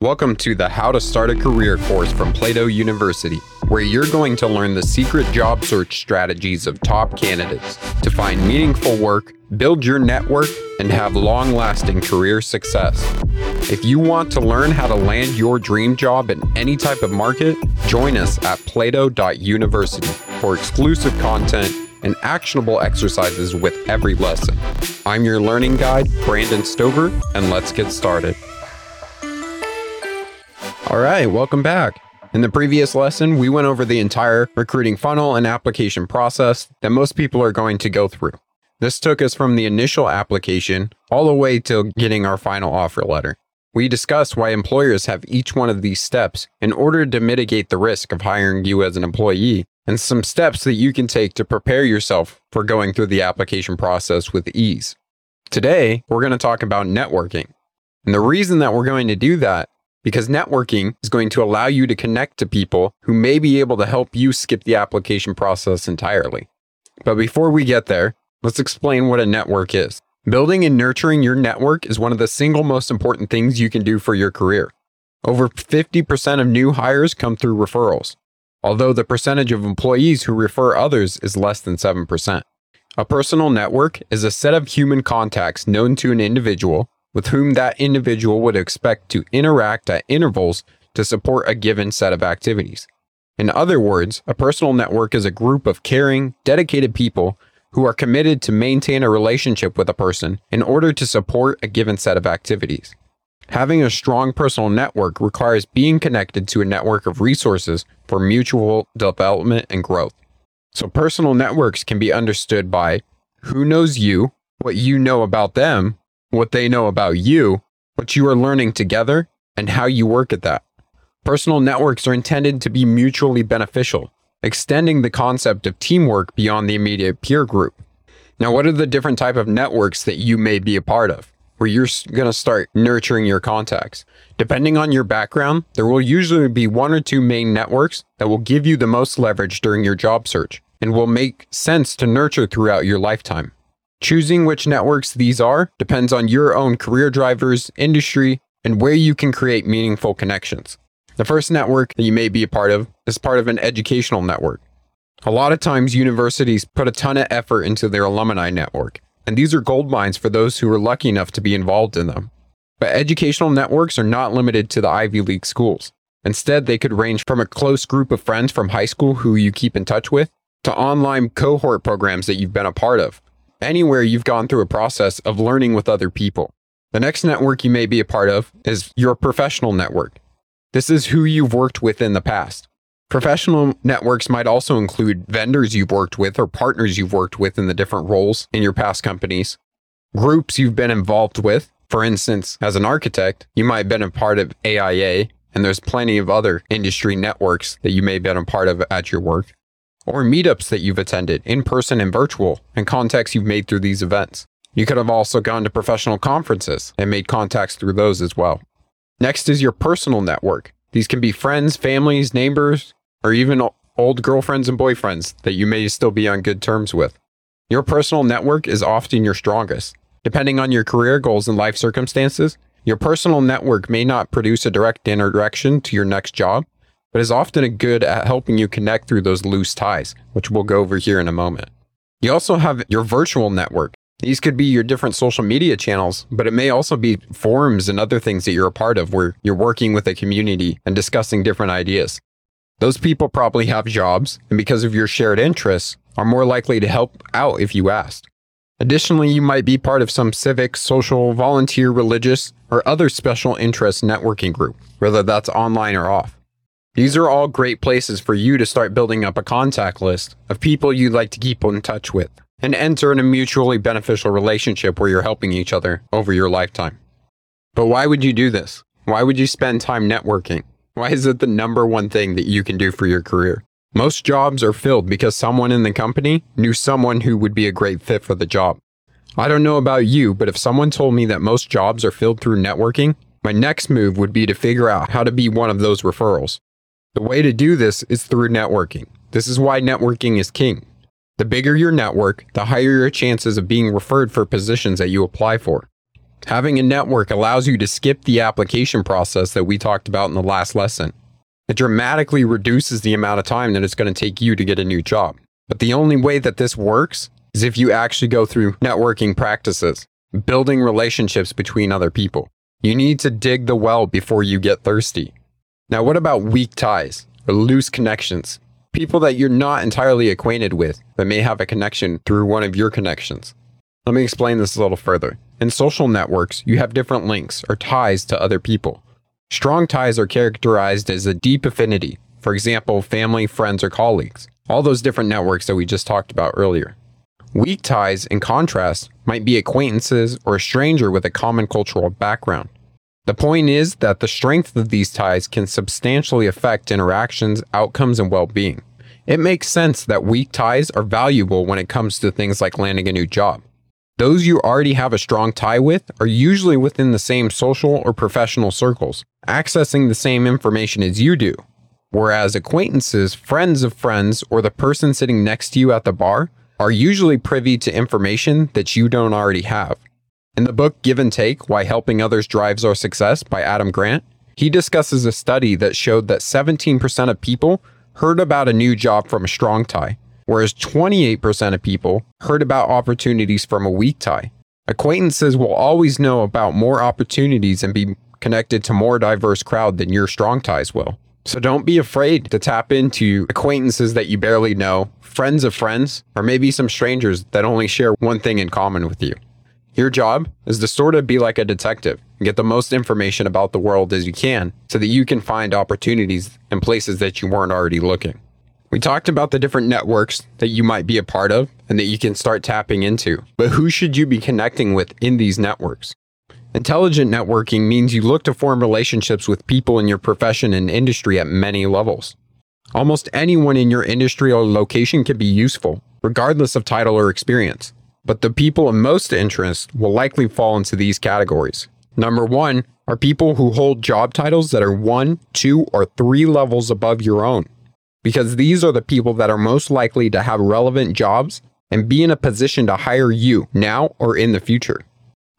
Welcome to the How to Start a Career course from Plato University, where you're going to learn the secret job search strategies of top candidates to find meaningful work, build your network, and have long lasting career success. If you want to learn how to land your dream job in any type of market, join us at plato.university for exclusive content and actionable exercises with every lesson. I'm your learning guide, Brandon Stover, and let's get started. All right, welcome back. In the previous lesson, we went over the entire recruiting funnel and application process that most people are going to go through. This took us from the initial application all the way to getting our final offer letter. We discussed why employers have each one of these steps in order to mitigate the risk of hiring you as an employee, and some steps that you can take to prepare yourself for going through the application process with ease. Today, we're going to talk about networking. And the reason that we're going to do that because networking is going to allow you to connect to people who may be able to help you skip the application process entirely. But before we get there, let's explain what a network is. Building and nurturing your network is one of the single most important things you can do for your career. Over 50% of new hires come through referrals, although the percentage of employees who refer others is less than 7%. A personal network is a set of human contacts known to an individual with whom that individual would expect to interact at intervals to support a given set of activities. In other words, a personal network is a group of caring, dedicated people who are committed to maintain a relationship with a person in order to support a given set of activities. Having a strong personal network requires being connected to a network of resources for mutual development and growth. So, personal networks can be understood by who knows you, what you know about them, what they know about you, what you are learning together, and how you work at that. Personal networks are intended to be mutually beneficial, extending the concept of teamwork beyond the immediate peer group. Now, what are the different type of networks that you may be a part of? Where you're going to start nurturing your contacts. Depending on your background, there will usually be one or two main networks that will give you the most leverage during your job search and will make sense to nurture throughout your lifetime. Choosing which networks these are depends on your own career drivers, industry, and where you can create meaningful connections. The first network that you may be a part of is part of an educational network. A lot of times, universities put a ton of effort into their alumni network, and these are gold mines for those who are lucky enough to be involved in them. But educational networks are not limited to the Ivy League schools. Instead, they could range from a close group of friends from high school who you keep in touch with to online cohort programs that you've been a part of anywhere you've gone through a process of learning with other people. The next network you may be a part of is your professional network. This is who you've worked with in the past. Professional networks might also include vendors you've worked with or partners you've worked with in the different roles in your past companies, groups you've been involved with. For instance, as an architect, you might have been a part of AIA, and there's plenty of other industry networks that you may have been a part of at your work or meetups that you've attended, in person and virtual, and contacts you've made through these events. You could have also gone to professional conferences and made contacts through those as well. Next is your personal network. These can be friends, families, neighbors, or even old girlfriends and boyfriends that you may still be on good terms with. Your personal network is often your strongest. Depending on your career goals and life circumstances, your personal network may not produce a direct introduction to your next job, but is often good at helping you connect through those loose ties, which we'll go over here in a moment. You also have your virtual network. These could be your different social media channels, but it may also be forums and other things that you're a part of where you're working with a community and discussing different ideas. Those people probably have jobs, and because of your shared interests, are more likely to help out if you ask. Additionally, you might be part of some civic, social, volunteer, religious, or other special interest networking group, whether that's online or off. These are all great places for you to start building up a contact list of people you'd like to keep in touch with and enter in a mutually beneficial relationship where you're helping each other over your lifetime. But why would you do this? Why would you spend time networking? Why is it the number one thing that you can do for your career? Most jobs are filled because someone in the company knew someone who would be a great fit for the job. I don't know about you, but if someone told me that most jobs are filled through networking, my next move would be to figure out how to be one of those referrals. The way to do this is through networking. This is why networking is king. The bigger your network, the higher your chances of being referred for positions that you apply for. Having a network allows you to skip the application process that we talked about in the last lesson. It dramatically reduces the amount of time that it's going to take you to get a new job. But the only way that this works is if you actually go through networking practices, building relationships between other people. You need to dig the well before you get thirsty. Now, what about weak ties or loose connections? People that you're not entirely acquainted with, but may have a connection through one of your connections. Let me explain this a little further. In social networks, you have different links or ties to other people. Strong ties are characterized as a deep affinity, for example, family, friends, or colleagues. All those different networks that we just talked about earlier. Weak ties, in contrast, might be acquaintances or a stranger with a common cultural background. The point is that the strength of these ties can substantially affect interactions, outcomes, and well being. It makes sense that weak ties are valuable when it comes to things like landing a new job. Those you already have a strong tie with are usually within the same social or professional circles, accessing the same information as you do. Whereas acquaintances, friends of friends, or the person sitting next to you at the bar are usually privy to information that you don't already have. In the book Give and Take Why Helping Others Drives Our Success by Adam Grant, he discusses a study that showed that 17% of people heard about a new job from a strong tie, whereas 28% of people heard about opportunities from a weak tie. Acquaintances will always know about more opportunities and be connected to more diverse crowd than your strong ties will. So don't be afraid to tap into acquaintances that you barely know, friends of friends, or maybe some strangers that only share one thing in common with you. Your job is to sort of be like a detective and get the most information about the world as you can so that you can find opportunities in places that you weren't already looking. We talked about the different networks that you might be a part of and that you can start tapping into, but who should you be connecting with in these networks? Intelligent networking means you look to form relationships with people in your profession and industry at many levels. Almost anyone in your industry or location can be useful, regardless of title or experience. But the people of most interest will likely fall into these categories. Number one are people who hold job titles that are one, two, or three levels above your own because these are the people that are most likely to have relevant jobs and be in a position to hire you now or in the future.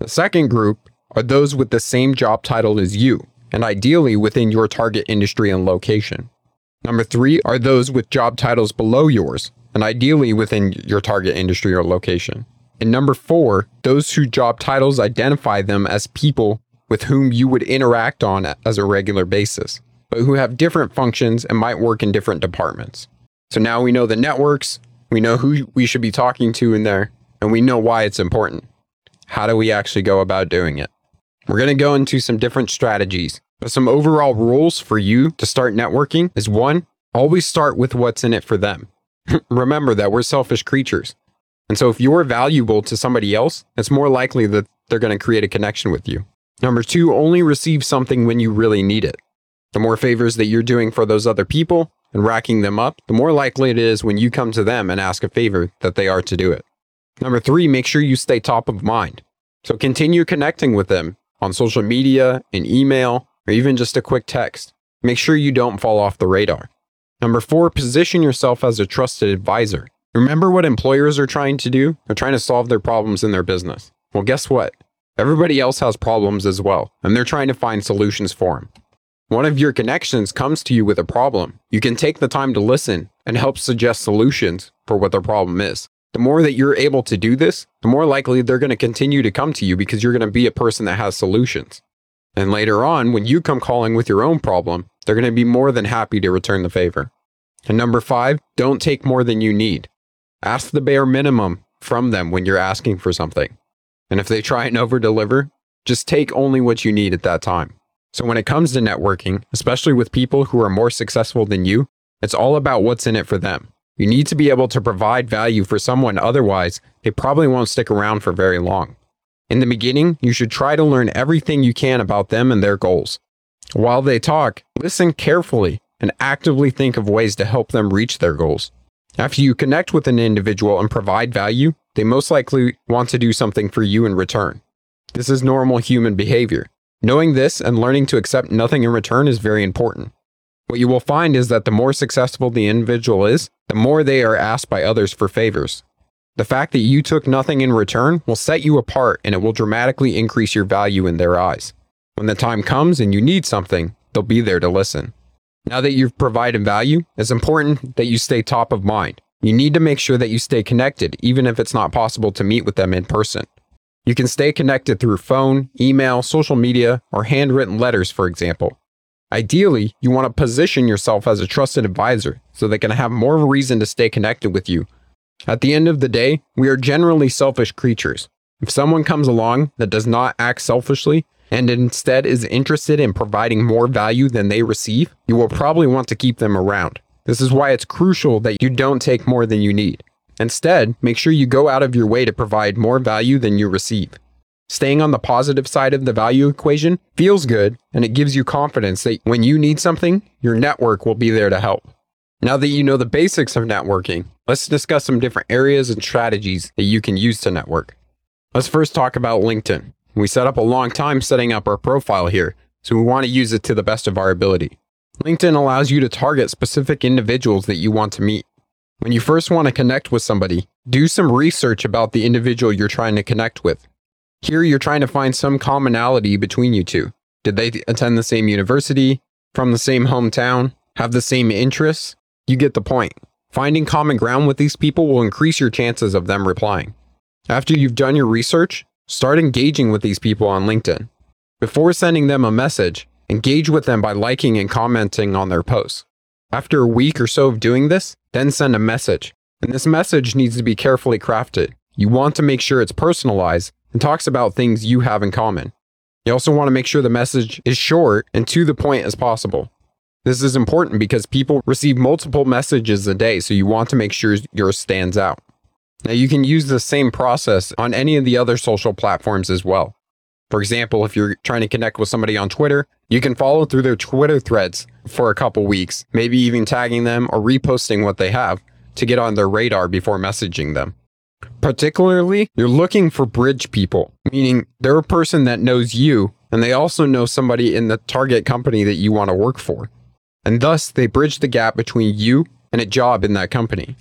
The second group are those with the same job title as you, and ideally within your target industry and location. Number three are those with job titles below yours, and ideally within your target industry or location. And number four, those whose job titles identify them as people with whom you would interact on as a regular basis but who have different functions and might work in different departments. So now we know the networks, we know who we should be talking to in there, and we know why it's important. How do we actually go about doing it? We're going to go into some different strategies, but some overall rules for you to start networking is one, always start with what's in it for them. Remember that we're selfish creatures. And so if you're valuable to somebody else, it's more likely that they're going to create a connection with you. Number two, only receive something when you really need it. The more favors that you're doing for those other people and racking them up, the more likely it is when you come to them and ask a favor that they are to do it. Number three, make sure you stay top of mind. So continue connecting with them on social media, in email, or even just a quick text. Make sure you don't fall off the radar. Number four, position yourself as a trusted advisor. Remember what employers are trying to do? They're trying to solve their problems in their business. Well, guess what? Everybody else has problems as well, and they're trying to find solutions for them. One of your connections comes to you with a problem. You can take the time to listen and help suggest solutions for what their problem is. The more that you're able to do this, the more likely they're going to continue to come to you because you're going to be a person that has solutions. And later on, when you come calling with your own problem, they're going to be more than happy to return the favor. And number five, don't take more than you need. Ask the bare minimum from them when you're asking for something. And if they try and over deliver, just take only what you need at that time. So when it comes to networking, especially with people who are more successful than you, it's all about what's in it for them. You need to be able to provide value for someone, otherwise, they probably won't stick around for very long. In the beginning, you should try to learn everything you can about them and their goals. While they talk, listen carefully and actively think of ways to help them reach their goals. After you connect with an individual and provide value, they most likely want to do something for you in return. This is normal human behavior. Knowing this and learning to accept nothing in return is very important. What you will find is that the more successful the individual is, the more they are asked by others for favors. The fact that you took nothing in return will set you apart and it will dramatically increase your value in their eyes. When the time comes and you need something, they'll be there to listen. Now that you've provided value, it's important that you stay top of mind. You need to make sure that you stay connected, even if it's not possible to meet with them in person. You can stay connected through phone, email, social media, or handwritten letters, for example. Ideally, you want to position yourself as a trusted advisor so they can have more of a reason to stay connected with you. At the end of the day, we are generally selfish creatures. If someone comes along that does not act selfishly and instead is interested in providing more value than they receive, you will probably want to keep them around. This is why it's crucial that you don't take more than you need. Instead, make sure you go out of your way to provide more value than you receive. Staying on the positive side of the value equation feels good and it gives you confidence that when you need something, your network will be there to help. Now that you know the basics of networking, let's discuss some different areas and strategies that you can use to network. Let's first talk about LinkedIn. We set up a long time setting up our profile here, so we want to use it to the best of our ability. LinkedIn allows you to target specific individuals that you want to meet. When you first want to connect with somebody, do some research about the individual you're trying to connect with. Here, you're trying to find some commonality between you two. Did they attend the same university, from the same hometown, have the same interests? You get the point. Finding common ground with these people will increase your chances of them replying. After you've done your research, start engaging with these people on LinkedIn. Before sending them a message, Engage with them by liking and commenting on their posts. After a week or so of doing this, then send a message. And this message needs to be carefully crafted. You want to make sure it's personalized and talks about things you have in common. You also want to make sure the message is short and to the point as possible. This is important because people receive multiple messages a day, so you want to make sure yours stands out. Now, you can use the same process on any of the other social platforms as well. For example, if you're trying to connect with somebody on Twitter, you can follow through their Twitter threads for a couple weeks, maybe even tagging them or reposting what they have to get on their radar before messaging them. Particularly, you're looking for bridge people, meaning they're a person that knows you and they also know somebody in the target company that you want to work for. And thus, they bridge the gap between you and a job in that company.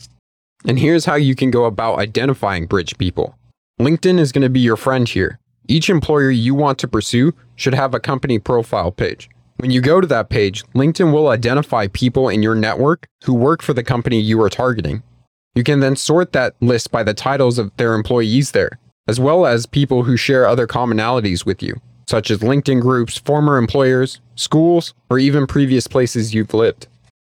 And here's how you can go about identifying bridge people. LinkedIn is going to be your friend here. Each employer you want to pursue should have a company profile page. When you go to that page, LinkedIn will identify people in your network who work for the company you are targeting. You can then sort that list by the titles of their employees there, as well as people who share other commonalities with you, such as LinkedIn groups, former employers, schools, or even previous places you've lived.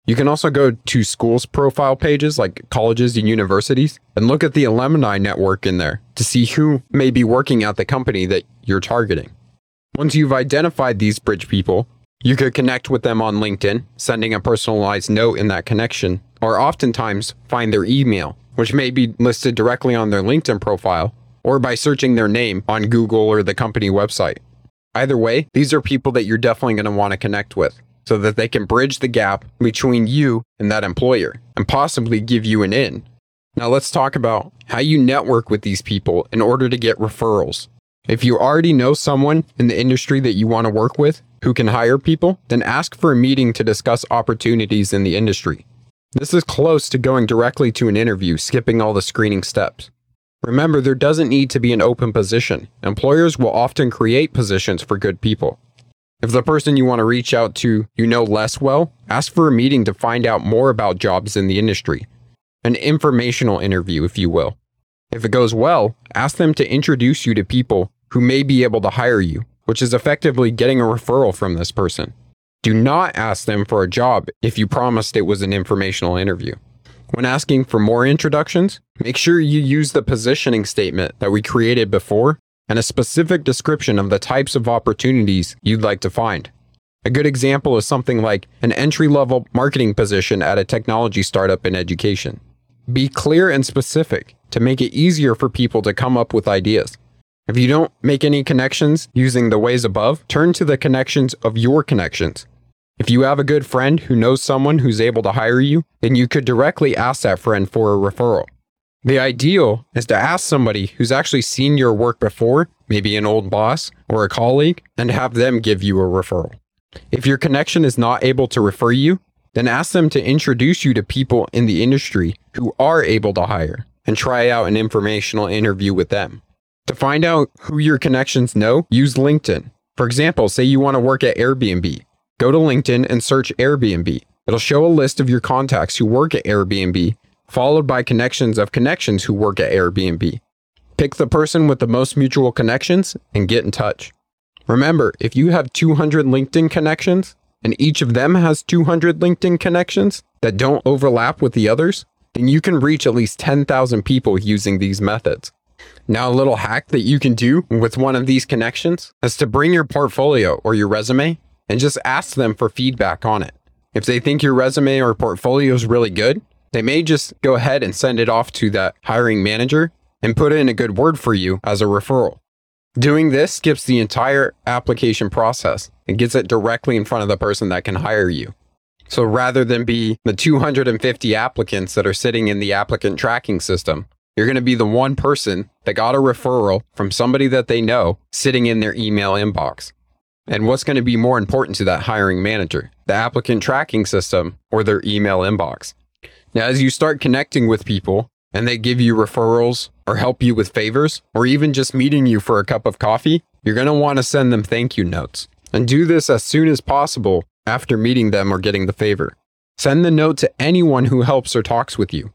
You can also go to schools' profile pages like colleges and universities and look at the alumni network in there to see who may be working at the company that you're targeting. Once you've identified these bridge people, you could connect with them on LinkedIn, sending a personalized note in that connection, or oftentimes find their email, which may be listed directly on their LinkedIn profile, or by searching their name on Google or the company website. Either way, these are people that you're definitely going to want to connect with so that they can bridge the gap between you and that employer and possibly give you an in. Now, let's talk about how you network with these people in order to get referrals. If you already know someone in the industry that you want to work with who can hire people, then ask for a meeting to discuss opportunities in the industry. This is close to going directly to an interview, skipping all the screening steps. Remember, there doesn't need to be an open position. Employers will often create positions for good people. If the person you want to reach out to you know less well, ask for a meeting to find out more about jobs in the industry. An informational interview, if you will. If it goes well, ask them to introduce you to people who may be able to hire you, which is effectively getting a referral from this person. Do not ask them for a job if you promised it was an informational interview. When asking for more introductions, make sure you use the positioning statement that we created before and a specific description of the types of opportunities you'd like to find. A good example is something like an entry level marketing position at a technology startup in education. Be clear and specific to make it easier for people to come up with ideas. If you don't make any connections using the ways above, turn to the connections of your connections. If you have a good friend who knows someone who's able to hire you, then you could directly ask that friend for a referral. The ideal is to ask somebody who's actually seen your work before, maybe an old boss or a colleague, and have them give you a referral. If your connection is not able to refer you, then ask them to introduce you to people in the industry who are able to hire. and try out an informational interview with them. To find out who your connections know, use LinkedIn. For example, say you want to work at Airbnb. Go to LinkedIn and search Airbnb. It'll show a list of your contacts who work at Airbnb, followed by connections of connections who work at Airbnb. Pick the person with the most mutual connections and get in touch. Remember, if you have 200 LinkedIn connections and each of them has 200 LinkedIn connections that don't overlap with the others, then you can reach at least 10,000 people using these methods. Now, a little hack that you can do with one of these connections is to bring your portfolio or your resume and just ask them for feedback on it. If they think your resume or portfolio is really good, they may just go ahead and send it off to that hiring manager and put in a good word for you as a referral. Doing this skips the entire application process and gets it directly in front of the person that can hire you. So rather than be the 250 applicants that are sitting in the applicant tracking system, you're going to be the one person that got a referral from somebody that they know sitting in their email inbox. And what's going to be more important to that hiring manager, the applicant tracking system or their email inbox? Now, as you start connecting with people and they give you referrals or help you with favors or even just meeting you for a cup of coffee, you're going to want to send them thank you notes. And do this as soon as possible after meeting them or getting the favor. Send the note to anyone who helps or talks with you.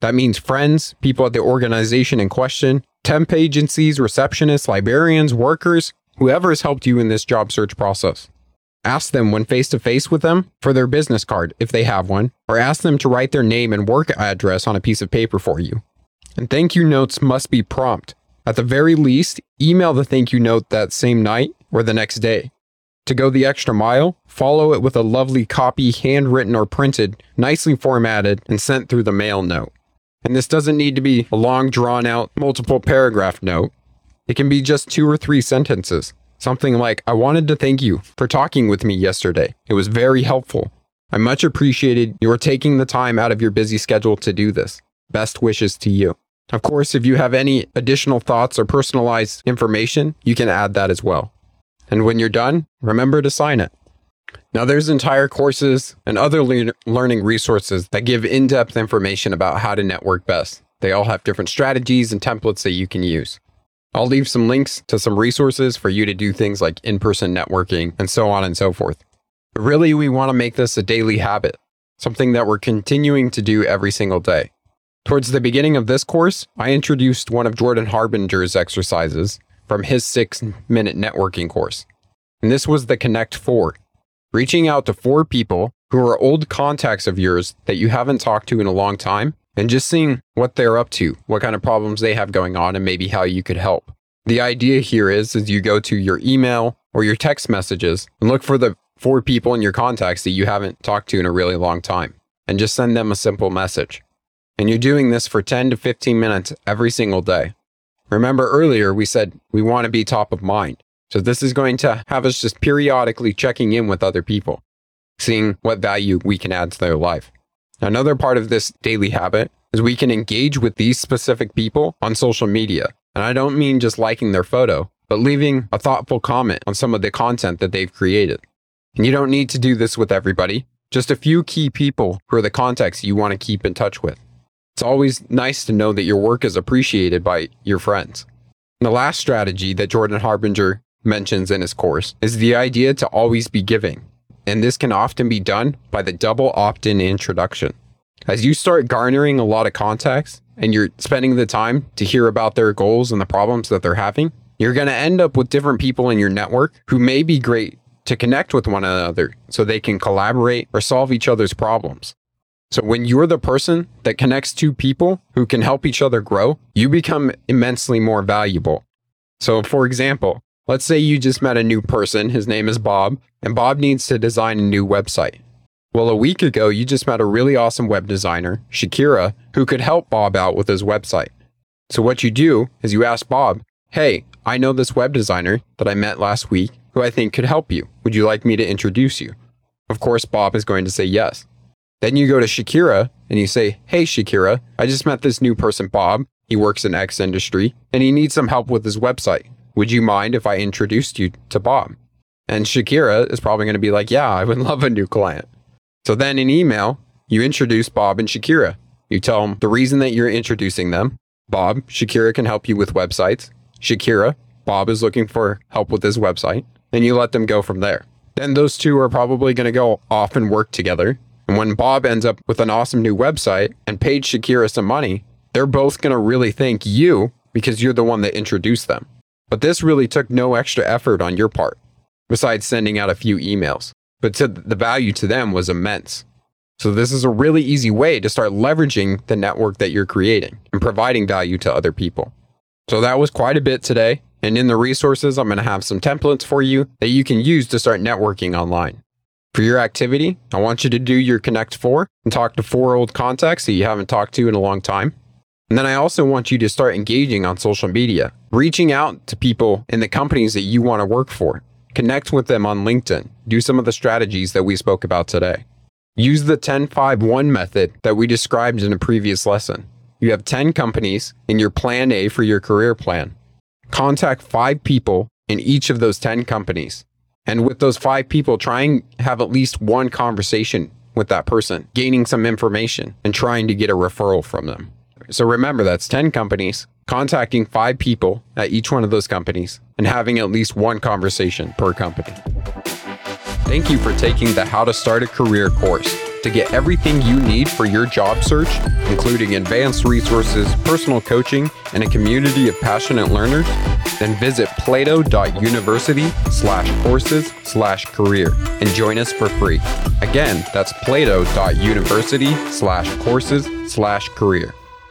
That means friends, people at the organization in question, temp agencies, receptionists, librarians, workers, whoever has helped you in this job search process. Ask them when face to face with them for their business card if they have one, or ask them to write their name and work address on a piece of paper for you. And thank you notes must be prompt. At the very least, email the thank you note that same night or the next day. To go the extra mile, follow it with a lovely copy, handwritten or printed, nicely formatted, and sent through the mail note. And this doesn't need to be a long, drawn out, multiple paragraph note. It can be just two or three sentences. Something like, I wanted to thank you for talking with me yesterday. It was very helpful. I much appreciated your taking the time out of your busy schedule to do this. Best wishes to you. Of course, if you have any additional thoughts or personalized information, you can add that as well. And when you're done, remember to sign it. Now, there's entire courses and other le- learning resources that give in depth information about how to network best. They all have different strategies and templates that you can use. I'll leave some links to some resources for you to do things like in person networking and so on and so forth. But really, we want to make this a daily habit, something that we're continuing to do every single day. Towards the beginning of this course, I introduced one of Jordan Harbinger's exercises from his six minute networking course. And this was the Connect Four, reaching out to four people who are old contacts of yours that you haven't talked to in a long time and just seeing what they're up to, what kind of problems they have going on, and maybe how you could help. The idea here is, is you go to your email or your text messages and look for the four people in your contacts that you haven't talked to in a really long time and just send them a simple message. And you're doing this for 10 to 15 minutes every single day. Remember earlier, we said we want to be top of mind. So this is going to have us just periodically checking in with other people, seeing what value we can add to their life. Another part of this daily habit is we can engage with these specific people on social media. And I don't mean just liking their photo, but leaving a thoughtful comment on some of the content that they've created. And you don't need to do this with everybody, just a few key people who are the contacts you want to keep in touch with. It's always nice to know that your work is appreciated by your friends. And the last strategy that Jordan Harbinger mentions in his course is the idea to always be giving. And this can often be done by the double opt in introduction. As you start garnering a lot of contacts and you're spending the time to hear about their goals and the problems that they're having, you're going to end up with different people in your network who may be great to connect with one another so they can collaborate or solve each other's problems. So when you're the person that connects two people who can help each other grow, you become immensely more valuable. So for example, let's say you just met a new person, his name is Bob, and Bob needs to design a new website. Well, a week ago, you just met a really awesome web designer, Shakira, who could help Bob out with his website. So what you do is you ask Bob, Hey, I know this web designer that I met last week who I think could help you. Would you like me to introduce you? Of course, Bob is going to say yes. Then you go to Shakira and you say, Hey, Shakira, I just met this new person, Bob. He works in X industry and he needs some help with his website. Would you mind if I introduced you to Bob? And Shakira is probably going to be like, Yeah, I would love a new client. So then in email, you introduce Bob and Shakira. You tell them the reason that you're introducing them. Bob, Shakira can help you with websites. Shakira, Bob is looking for help with his website. And you let them go from there. Then those two are probably going to go off and work together. And when Bob ends up with an awesome new website and paid Shakira some money, they're both going to really thank you because you're the one that introduced them. But this really took no extra effort on your part, besides sending out a few emails. But to the value to them was immense. So this is a really easy way to start leveraging the network that you're creating and providing value to other people. So that was quite a bit today. And in the resources, I'm going to have some templates for you that you can use to start networking online. For your activity, I want you to do your Connect 4 and talk to four old contacts that you haven't talked to in a long time. And then I also want you to start engaging on social media, reaching out to people in the companies that you want to work for. Connect with them on LinkedIn. Do some of the strategies that we spoke about today. Use the 10 5 1 method that we described in a previous lesson. You have 10 companies in your plan A for your career plan. Contact five people in each of those 10 companies. And with those five people, try and have at least one conversation with that person, gaining some information and trying to get a referral from them. So remember, that's 10 companies, contacting five people at each one of those companies, and having at least one conversation per company. Thank you for taking the How to Start a Career course. To get everything you need for your job search, including advanced resources, personal coaching, and a community of passionate learners, then visit plato.university slash courses slash career and join us for free. Again, that's plato.university slash courses slash career.